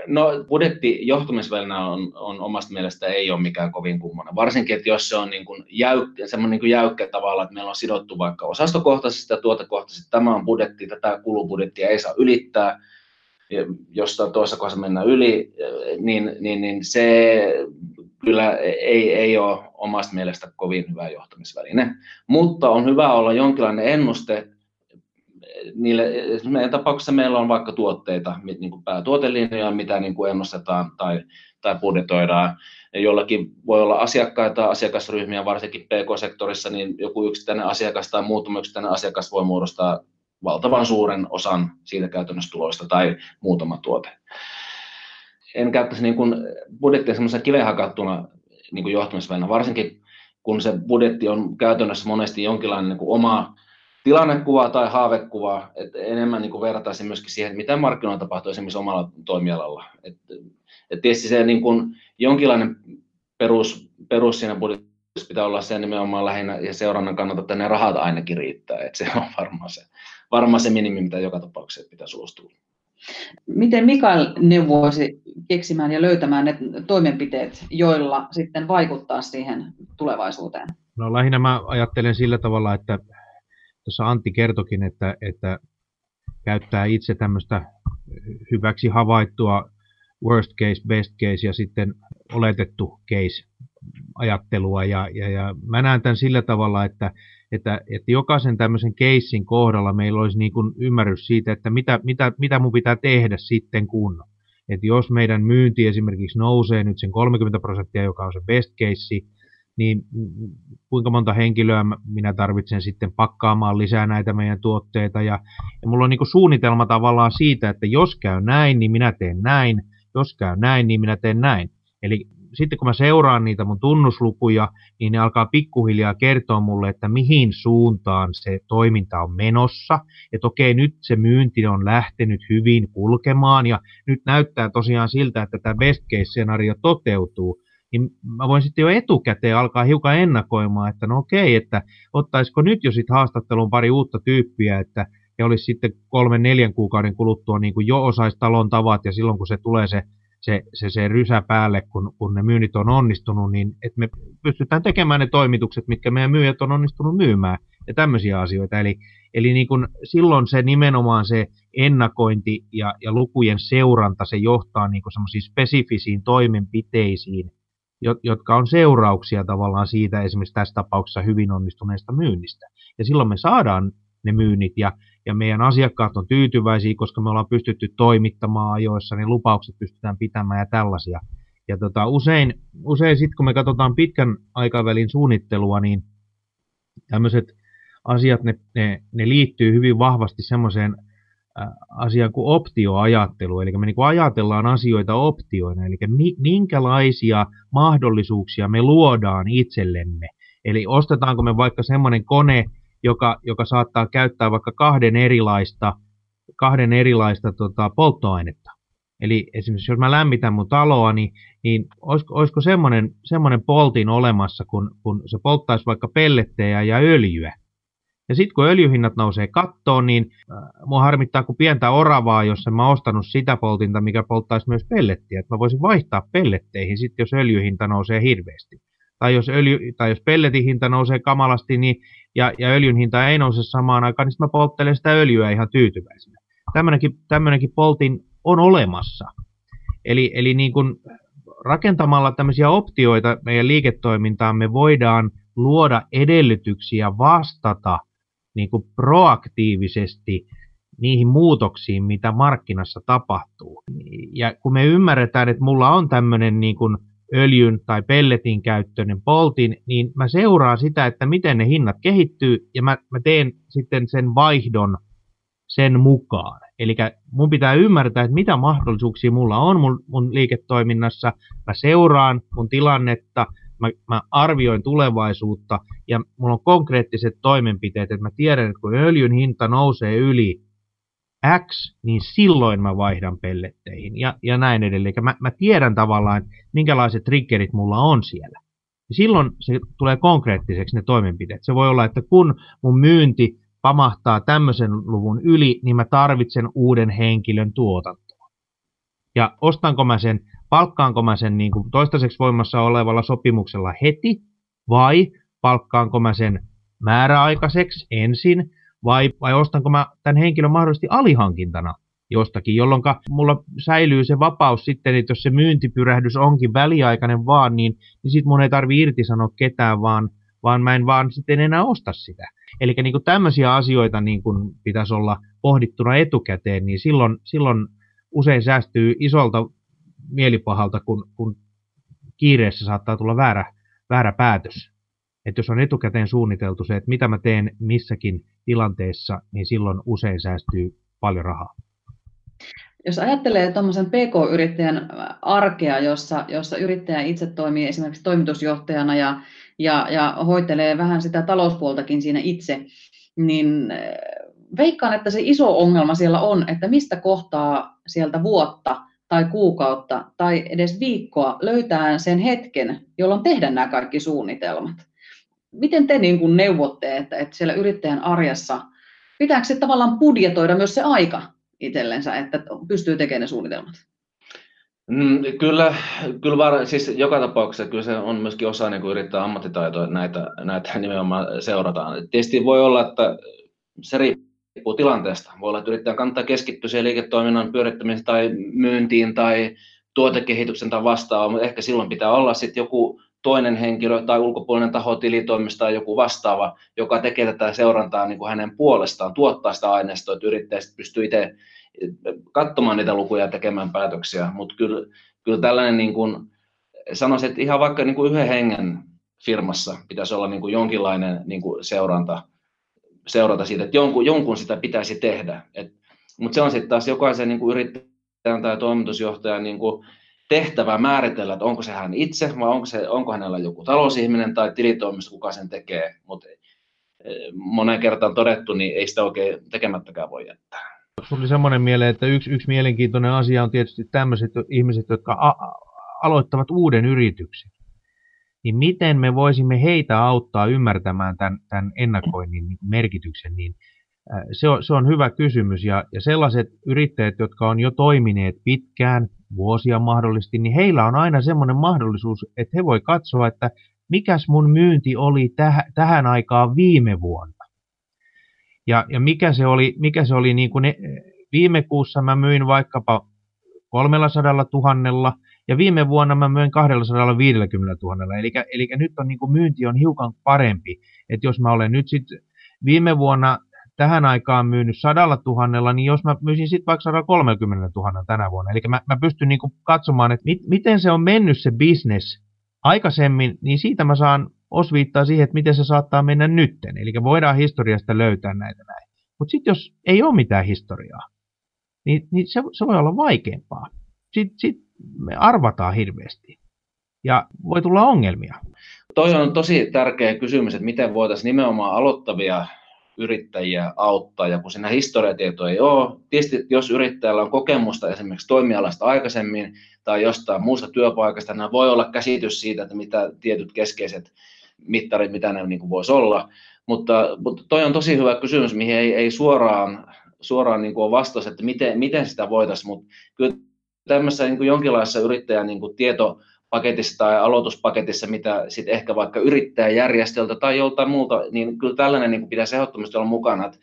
No budjetti johtumisvälinä on, on omasta mielestä ei ole mikään kovin kummonen. Varsinkin, että jos se on niin kuin jäykkä, semmoinen niin kuin jäykkä tavalla, että meillä on sidottu vaikka osastokohtaisesti ja tuotekohtaisesti, tämä on budjetti, tätä kulubudjettia ei saa ylittää, jostain toisessa kohdassa mennään yli, niin, niin, niin se kyllä ei, ei ole omasta mielestä kovin hyvä johtamisväline. Mutta on hyvä olla jonkinlainen ennuste, niille, meidän tapauksessa meillä on vaikka tuotteita, niin kuin päätuotelinjoja, mitä niin kuin ennustetaan tai, tai budjetoidaan. Jollakin voi olla asiakkaita, asiakasryhmiä, varsinkin PK-sektorissa, niin joku yksittäinen asiakas tai muutama yksittäinen asiakas voi muodostaa valtavan suuren osan siitä käytännössä tuloista tai muutama tuote. En käyttäisi niin kuin budjettia semmoisena kiveen hakattuna niin johtamisvälinä, varsinkin kun se budjetti on käytännössä monesti jonkinlainen niin kuin oma tilannekuva tai haavekuva, että enemmän niin kuin vertaisin myöskin siihen, mitä markkinoilla tapahtuu esimerkiksi omalla toimialalla. Et, et tietysti se niin kuin jonkinlainen perus, perus siinä budjetissa pitää olla se nimenomaan lähinnä ja seurannan kannalta, että ne rahat ainakin riittää, että se on varmaan se, varmaan se minimi, mitä joka tapauksessa pitää suostua. Miten Mikael neuvoisi keksimään ja löytämään ne toimenpiteet, joilla sitten vaikuttaa siihen tulevaisuuteen? No lähinnä mä ajattelen sillä tavalla, että tuossa Antti kertokin, että, että käyttää itse tämmöistä hyväksi havaittua worst case, best case ja sitten oletettu case ajattelua. Ja, ja, ja mä näen tämän sillä tavalla, että, että, että jokaisen tämmöisen keissin kohdalla meillä olisi niin kuin ymmärrys siitä, että mitä, mitä, mitä mun pitää tehdä sitten kun. Että jos meidän myynti esimerkiksi nousee nyt sen 30 prosenttia, joka on se best case, niin kuinka monta henkilöä minä tarvitsen sitten pakkaamaan lisää näitä meidän tuotteita. Ja, ja mulla on niin suunnitelma tavallaan siitä, että jos käy näin, niin minä teen näin, jos käy näin, niin minä teen näin. Eli sitten kun mä seuraan niitä mun tunnuslukuja, niin ne alkaa pikkuhiljaa kertoa mulle, että mihin suuntaan se toiminta on menossa. Että okei, nyt se myynti on lähtenyt hyvin kulkemaan ja nyt näyttää tosiaan siltä, että tämä best case-skenaario toteutuu niin mä voin sitten jo etukäteen alkaa hiukan ennakoimaan, että no okei, että ottaisiko nyt jo sitten haastatteluun pari uutta tyyppiä, että he olisi sitten kolmen, neljän kuukauden kuluttua niin kuin jo osaisi talon tavat ja silloin kun se tulee se, se, se, se rysä päälle, kun, kun ne myynnit on onnistunut, niin että me pystytään tekemään ne toimitukset, mitkä meidän myyjät on onnistunut myymään ja tämmöisiä asioita. Eli, eli niin kuin silloin se nimenomaan se ennakointi ja, ja lukujen seuranta, se johtaa niin semmoisiin spesifisiin toimenpiteisiin, jotka on seurauksia tavallaan siitä esimerkiksi tässä tapauksessa hyvin onnistuneesta myynnistä. Ja silloin me saadaan ne myynnit ja, ja meidän asiakkaat on tyytyväisiä, koska me ollaan pystytty toimittamaan ajoissa, niin lupaukset pystytään pitämään ja tällaisia. Ja tota, usein, usein sitten kun me katsotaan pitkän aikavälin suunnittelua, niin tämmöiset asiat, ne, ne, ne liittyy hyvin vahvasti semmoiseen asian kuin optioajattelu, eli me niin ajatellaan asioita optioina, eli minkälaisia mahdollisuuksia me luodaan itsellemme. Eli ostetaanko me vaikka semmoinen kone, joka, joka saattaa käyttää vaikka kahden erilaista, kahden erilaista tota, polttoainetta. Eli esimerkiksi jos mä lämmitän mun taloa, niin, niin olisiko, olisiko semmoinen, semmoinen poltin olemassa, kun, kun se polttaisi vaikka pellettejä ja öljyä, ja sitten kun öljyhinnat nousee kattoon, niin äh, mua harmittaa kuin pientä oravaa, jos en mä ostanut sitä poltinta, mikä polttaisi myös pellettiä. Että mä voisin vaihtaa pelletteihin sitten, jos öljyhinta nousee hirveästi. Tai jos, öljy, tai jos pelletin hinta nousee kamalasti niin, ja, ja öljyn hinta ei nouse samaan aikaan, niin mä polttelen sitä öljyä ihan tyytyväisenä. Tämmöinenkin, poltin on olemassa. Eli, eli niin kun rakentamalla tämmöisiä optioita meidän liiketoimintaan me voidaan luoda edellytyksiä vastata niin kuin proaktiivisesti niihin muutoksiin, mitä markkinassa tapahtuu. Ja kun me ymmärretään, että mulla on tämmöinen niin kuin öljyn tai pelletin käyttöinen poltin, niin mä seuraan sitä, että miten ne hinnat kehittyy, ja mä, mä teen sitten sen vaihdon sen mukaan. Eli mun pitää ymmärtää, että mitä mahdollisuuksia mulla on mun, mun liiketoiminnassa. Mä seuraan mun tilannetta, mä, mä arvioin tulevaisuutta ja mulla on konkreettiset toimenpiteet, että mä tiedän, että kun öljyn hinta nousee yli X, niin silloin mä vaihdan pelletteihin ja, ja näin edelleen. Eli mä, mä tiedän tavallaan, minkälaiset triggerit mulla on siellä. Ja silloin se tulee konkreettiseksi ne toimenpiteet. Se voi olla, että kun mun myynti pamahtaa tämmöisen luvun yli, niin mä tarvitsen uuden henkilön tuotantoa. Ja ostanko mä sen palkkaanko mä sen niin kuin toistaiseksi voimassa olevalla sopimuksella heti, vai palkkaanko mä sen määräaikaiseksi ensin, vai, vai ostanko mä tämän henkilön mahdollisesti alihankintana jostakin, jolloin mulla säilyy se vapaus sitten, että jos se myyntipyrähdys onkin väliaikainen vaan, niin, niin sitten mun ei tarvi irtisanoa ketään, vaan, vaan mä en vaan sitten enää osta sitä. Eli niin tämmöisiä asioita niin kuin pitäisi olla pohdittuna etukäteen, niin silloin, silloin usein säästyy isolta mielipahalta, kun, kun kiireessä saattaa tulla väärä, väärä päätös. Että jos on etukäteen suunniteltu se, että mitä mä teen missäkin tilanteessa, niin silloin usein säästyy paljon rahaa. Jos ajattelee tuommoisen PK-yrittäjän arkea, jossa, jossa yrittäjä itse toimii esimerkiksi toimitusjohtajana ja, ja, ja hoitelee vähän sitä talouspuoltakin siinä itse, niin veikkaan, että se iso ongelma siellä on, että mistä kohtaa sieltä vuotta tai kuukautta tai edes viikkoa löytää sen hetken, jolloin tehdä nämä kaikki suunnitelmat. Miten te niin kuin neuvotte, että, että siellä yrittäjän arjessa, pitääkö se tavallaan budjetoida myös se aika itsellensä, että pystyy tekemään ne suunnitelmat? Mm, kyllä, kyllä var, siis joka tapauksessa kyllä se on myöskin osa niin kuin yrittää ammattitaitoa, että näitä, näitä nimenomaan seurataan. Tietysti voi olla, että se riippuu tilanteesta. Voi olla, että yrittäjän kannattaa keskittyä siihen liiketoiminnan pyörittämiseen tai myyntiin tai tuotekehityksen tai vastaavaan, mutta ehkä silloin pitää olla sitten joku toinen henkilö tai ulkopuolinen taho, tilitoimista tai joku vastaava, joka tekee tätä seurantaa niin kuin hänen puolestaan, tuottaa sitä aineistoa, että yrittäjä pystyy itse katsomaan niitä lukuja ja tekemään päätöksiä, mutta kyllä, kyllä tällainen niin kuin, sanoisin, että ihan vaikka niin kuin yhden hengen firmassa pitäisi olla niin kuin jonkinlainen niin kuin seuranta, seurata siitä, että jonkun, jonkun sitä pitäisi tehdä. Mutta se on sitten taas jokaisen niin yrittäjän tai toimitusjohtajan niin tehtävä määritellä, että onko se hän itse vai onko, se, onko hänellä joku talousihminen tai tilitoimisto, kuka sen tekee. Mutta eh, monen kertaan todettu, niin ei sitä oikein tekemättäkään voi jättää. Tuli semmoinen mieleen, että yksi, yksi mielenkiintoinen asia on tietysti tämmöiset ihmiset, jotka a- aloittavat uuden yrityksen. Niin miten me voisimme heitä auttaa ymmärtämään tämän, tämän ennakoinnin merkityksen, niin se on, se on hyvä kysymys. Ja, ja sellaiset yrittäjät, jotka on jo toimineet pitkään, vuosia mahdollisesti, niin heillä on aina semmoinen mahdollisuus, että he voi katsoa, että mikäs mun myynti oli täh- tähän aikaan viime vuonna. Ja, ja mikä se oli, mikä se oli niin kuin ne, viime kuussa mä myin vaikkapa 300 000 ja viime vuonna mä myin 250 000. Eli, eli nyt on niin kuin myynti on hiukan parempi. Että jos mä olen nyt sitten viime vuonna tähän aikaan myynyt sadalla tuhannella, niin jos mä myisin sitten vaikka 130 000 tänä vuonna, eli mä, mä pystyn niin katsomaan, että mit, miten se on mennyt se business aikaisemmin, niin siitä mä saan osviittaa siihen, että miten se saattaa mennä nytten. Eli voidaan historiasta löytää näitä näin. Mutta sitten jos ei ole mitään historiaa, niin, niin se, se voi olla vaikeampaa. Sitten sit me arvataan hirveästi ja voi tulla ongelmia. Toi on tosi tärkeä kysymys, että miten voitaisiin nimenomaan aloittavia yrittäjiä auttaa, ja kun siinä historiatietoa ei ole, tietysti jos yrittäjällä on kokemusta esimerkiksi toimialasta aikaisemmin tai jostain muusta työpaikasta, niin voi olla käsitys siitä, että mitä tietyt keskeiset mittarit, mitä ne niin voisi olla. Mutta, mutta toi on tosi hyvä kysymys, mihin ei, ei suoraan, suoraan niin kuin ole vastaus, että miten, miten sitä voitaisiin, mutta kyllä tämmöisessä niin kuin jonkinlaisessa yrittäjän niin kuin tietopaketissa tai aloituspaketissa, mitä sitten ehkä vaikka yrittäjäjärjestöltä tai joltain muulta, niin kyllä tällainen niin kuin pitäisi ehdottomasti olla mukana. Että,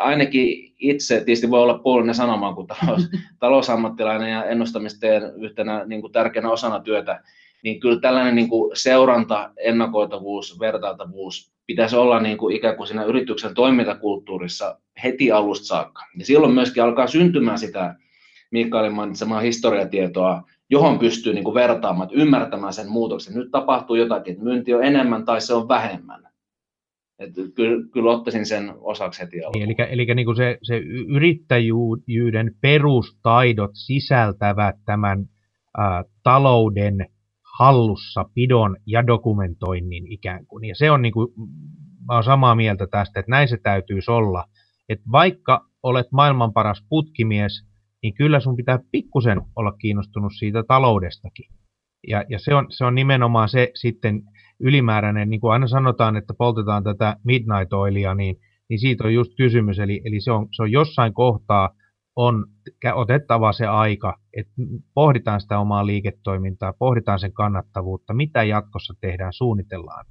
ainakin itse, tietysti voi olla puolinen sanomaan, kun talous, talousammattilainen ja ennustamisteen yhtenä niin kuin tärkeänä osana työtä, niin kyllä tällainen niin kuin seuranta, ennakoitavuus, vertailtavuus pitäisi olla niin kuin ikään kuin siinä yrityksen toimintakulttuurissa heti alusta saakka. Ja silloin myöskin alkaa syntymään sitä Mikaelin mainitsemaa historiatietoa, johon pystyy niin kuin vertaamaan, että ymmärtämään sen muutoksen. Nyt tapahtuu jotakin, että myynti on enemmän tai se on vähemmän. Että kyllä, kyllä ottaisin sen osaksi heti alkuun. Eli eli niin kuin se, se yrittäjyyden perustaidot sisältävät tämän ä, talouden hallussa pidon ja dokumentoinnin ikään kuin. Ja se on niin kuin, mä olen samaa mieltä tästä, että näin se täytyisi olla. Että vaikka olet maailman paras putkimies, niin kyllä sun pitää pikkusen olla kiinnostunut siitä taloudestakin. Ja, ja se, on, se on nimenomaan se sitten ylimääräinen, niin kuin aina sanotaan, että poltetaan tätä midnight oilia, niin, niin siitä on just kysymys. Eli, eli se, on, se on jossain kohtaa on otettava se aika, että pohditaan sitä omaa liiketoimintaa, pohditaan sen kannattavuutta, mitä jatkossa tehdään, suunnitellaan.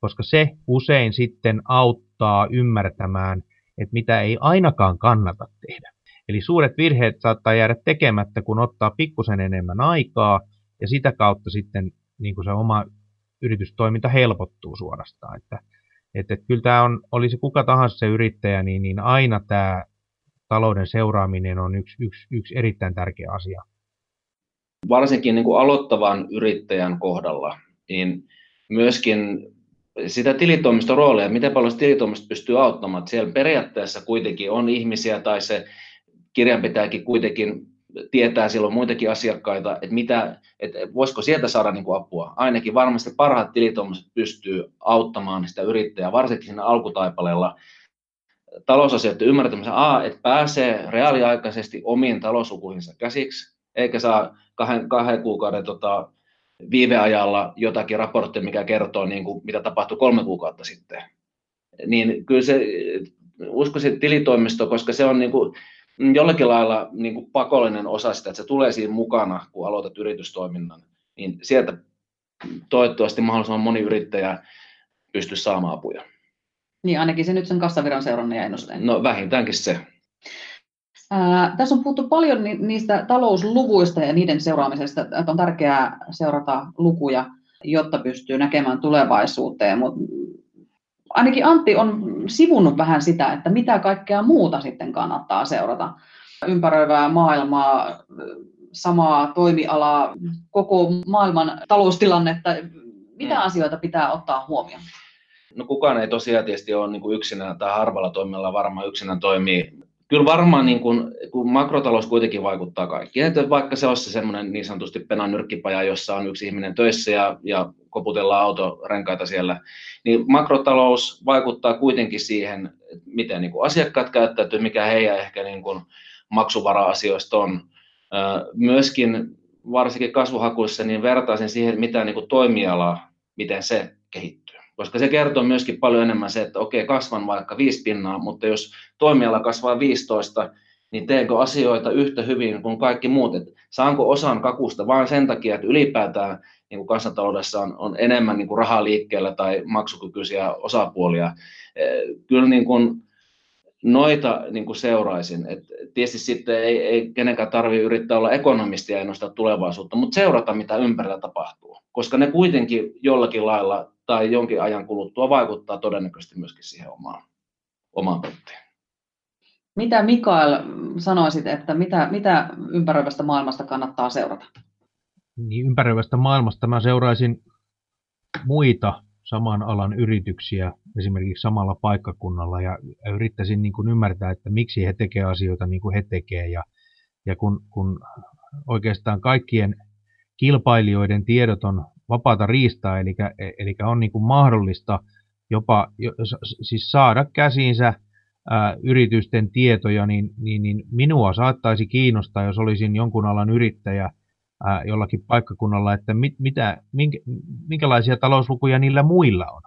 Koska se usein sitten auttaa ymmärtämään, että mitä ei ainakaan kannata tehdä. Eli suuret virheet saattaa jäädä tekemättä, kun ottaa pikkusen enemmän aikaa, ja sitä kautta sitten niin kuin se oma yritystoiminta helpottuu suorastaan. Että, että, että kyllä tämä on, olisi kuka tahansa se yrittäjä, niin, niin aina tämä talouden seuraaminen on yksi, yksi, yksi erittäin tärkeä asia. Varsinkin niin kuin aloittavan yrittäjän kohdalla, niin myöskin sitä tilitoimiston roolia, miten paljon tilitoimisto pystyy auttamaan. Siellä periaatteessa kuitenkin on ihmisiä tai se kirjanpitäjäkin kuitenkin tietää silloin muitakin asiakkaita, että, mitä, että voisiko sieltä saada niin kuin apua. Ainakin varmasti parhaat tilitoimiset pystyy auttamaan sitä yrittäjää, varsinkin siinä alkutaipaleella talousasioiden ymmärtämisen, A, että pääsee reaaliaikaisesti omiin talouslukuihinsa käsiksi, eikä saa kahden, kahden kuukauden tota, viiveajalla jotakin raporttia, mikä kertoo, niin kuin, mitä tapahtui kolme kuukautta sitten. Niin kyllä se, uskoisin tilitoimisto, koska se on niin kuin, jollakin lailla niin kuin pakollinen osa sitä, että se tulee siinä mukana, kun aloitat yritystoiminnan, niin sieltä toivottavasti mahdollisimman moni yrittäjä pystyy saamaan apuja. Niin ainakin se nyt sen kassaviran seurannan ja ennusteen. No vähintäänkin se. Ää, tässä on puhuttu paljon ni- niistä talousluvuista ja niiden seuraamisesta, että on tärkeää seurata lukuja, jotta pystyy näkemään tulevaisuuteen, mutta ainakin Antti on sivunut vähän sitä, että mitä kaikkea muuta sitten kannattaa seurata. Ympäröivää maailmaa, samaa toimialaa, koko maailman taloustilannetta, mitä mm. asioita pitää ottaa huomioon? No kukaan ei tosiaan tietysti ole niin kuin yksinään tai harvalla toimilla varmaan yksinään toimii. Kyllä varmaan niin kuin, kun makrotalous kuitenkin vaikuttaa kaikkiin, että vaikka se olisi semmoinen niin sanotusti penanyrkkipaja, jossa on yksi ihminen töissä ja, ja koputellaan autorenkaita siellä, niin makrotalous vaikuttaa kuitenkin siihen, miten niin kuin asiakkaat käyttäytyy, mikä heidän ehkä niin kuin maksuvara-asioista on. Myöskin varsinkin kasvuhakuissa niin vertaisin siihen, mitä niin kuin toimialaa, miten se kehittyy. Koska se kertoo myöskin paljon enemmän se, että okei, kasvan vaikka viisi pinnaa, mutta jos toimiala kasvaa 15, niin teenkö asioita yhtä hyvin kuin kaikki muut? Et saanko osan kakusta vain sen takia, että ylipäätään niin kuin kansantaloudessa on, on enemmän niin kuin rahaa liikkeellä tai maksukykyisiä osapuolia. Kyllä niin kuin noita niin kuin seuraisin. Et tietysti sitten ei, ei kenenkään tarvitse yrittää olla ekonomistia ja ennustaa tulevaisuutta, mutta seurata, mitä ympärillä tapahtuu. Koska ne kuitenkin jollakin lailla tai jonkin ajan kuluttua vaikuttaa todennäköisesti myöskin siihen omaan, omaan totteen. Mitä Mikael sanoisit, että mitä, mitä ympäröivästä maailmasta kannattaa seurata? Niin ympäröivästä maailmasta mä seuraisin muita saman alan yrityksiä esimerkiksi samalla paikkakunnalla ja yrittäisin niin kuin ymmärtää, että miksi he tekevät asioita niin kuin he tekevät. Ja, ja kun, kun oikeastaan kaikkien kilpailijoiden tiedot on vapaata riistaa, eli, eli on niin kuin mahdollista jopa siis saada käsiinsä ää, yritysten tietoja, niin, niin, niin minua saattaisi kiinnostaa, jos olisin jonkun alan yrittäjä ää, jollakin paikkakunnalla, että mit, mitä, minkä, minkälaisia talouslukuja niillä muilla on.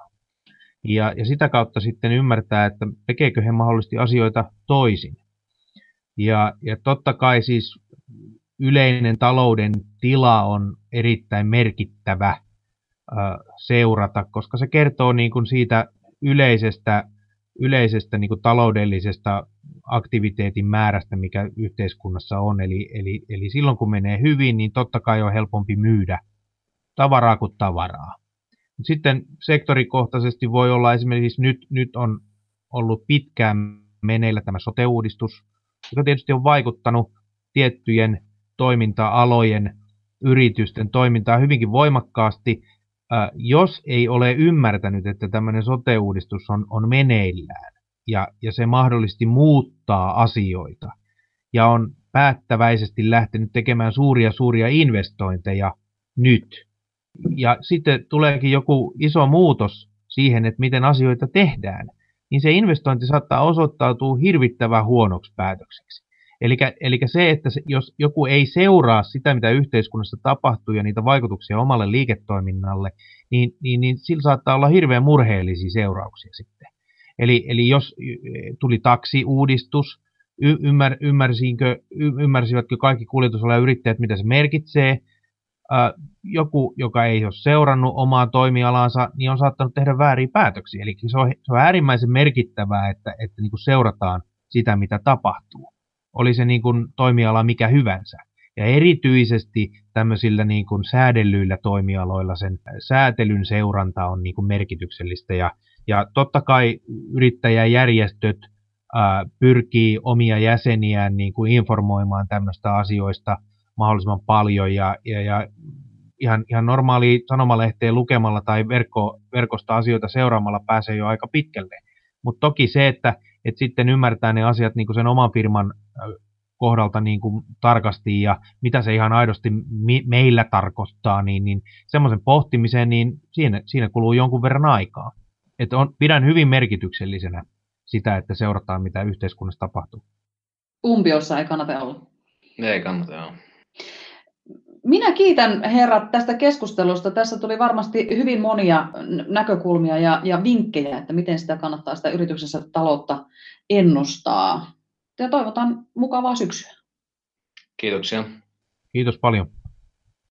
Ja, ja sitä kautta sitten ymmärtää, että tekeekö he mahdollisesti asioita toisin. Ja, ja totta kai siis yleinen talouden tila on erittäin merkittävä seurata, koska se kertoo niin kuin siitä yleisestä, yleisestä niin kuin taloudellisesta aktiviteetin määrästä, mikä yhteiskunnassa on. Eli, eli, eli silloin kun menee hyvin, niin totta kai on helpompi myydä tavaraa kuin tavaraa. Sitten sektorikohtaisesti voi olla esimerkiksi nyt, nyt on ollut pitkään meneillä tämä sote-uudistus, joka tietysti on vaikuttanut tiettyjen toiminta-alojen yritysten toimintaa hyvinkin voimakkaasti, jos ei ole ymmärtänyt, että tämmöinen sote-uudistus on, on meneillään ja, ja se mahdollisesti muuttaa asioita ja on päättäväisesti lähtenyt tekemään suuria suuria investointeja nyt. Ja sitten tuleekin joku iso muutos siihen, että miten asioita tehdään, niin se investointi saattaa osoittautua hirvittävän huonoksi päätökseksi. Eli se, että se, jos joku ei seuraa sitä, mitä yhteiskunnassa tapahtuu ja niitä vaikutuksia omalle liiketoiminnalle, niin, niin, niin sillä saattaa olla hirveän murheellisia seurauksia sitten. Eli, eli jos tuli taksiuudistus, ymmär, ymmärsinkö, ymmärsivätkö kaikki kuljetusalan yrittäjät, mitä se merkitsee, joku, joka ei ole seurannut omaa toimialansa, niin on saattanut tehdä vääriä päätöksiä. Eli se on, se on äärimmäisen merkittävää, että, että niin kuin seurataan sitä, mitä tapahtuu oli se niin kuin toimiala mikä hyvänsä. Ja erityisesti tämmöisillä niin kuin säädellyillä toimialoilla sen säätelyn seuranta on niin kuin merkityksellistä. Ja, ja totta kai yrittäjäjärjestöt ää, pyrkii omia jäseniään niin kuin informoimaan tämmöistä asioista mahdollisimman paljon. Ja, ja, ja ihan, ihan normaali sanomalehteen lukemalla tai verkko, verkosta asioita seuraamalla pääsee jo aika pitkälle. Mutta toki se, että, että sitten ymmärtää ne asiat niin kuin sen oman firman kohdalta niin kuin tarkasti ja mitä se ihan aidosti mi- meillä tarkoittaa, niin, niin semmoisen pohtimiseen, niin siinä, siinä kuluu jonkun verran aikaa. Et on, pidän hyvin merkityksellisenä sitä, että seurataan, mitä yhteiskunnassa tapahtuu. Umpiossa ei kannata olla. Ei kannata, joo. Minä kiitän herrat tästä keskustelusta. Tässä tuli varmasti hyvin monia näkökulmia ja, ja vinkkejä, että miten sitä kannattaa sitä yrityksensä taloutta ennustaa. Ja toivotan mukavaa syksyä. Kiitoksia. Kiitos paljon.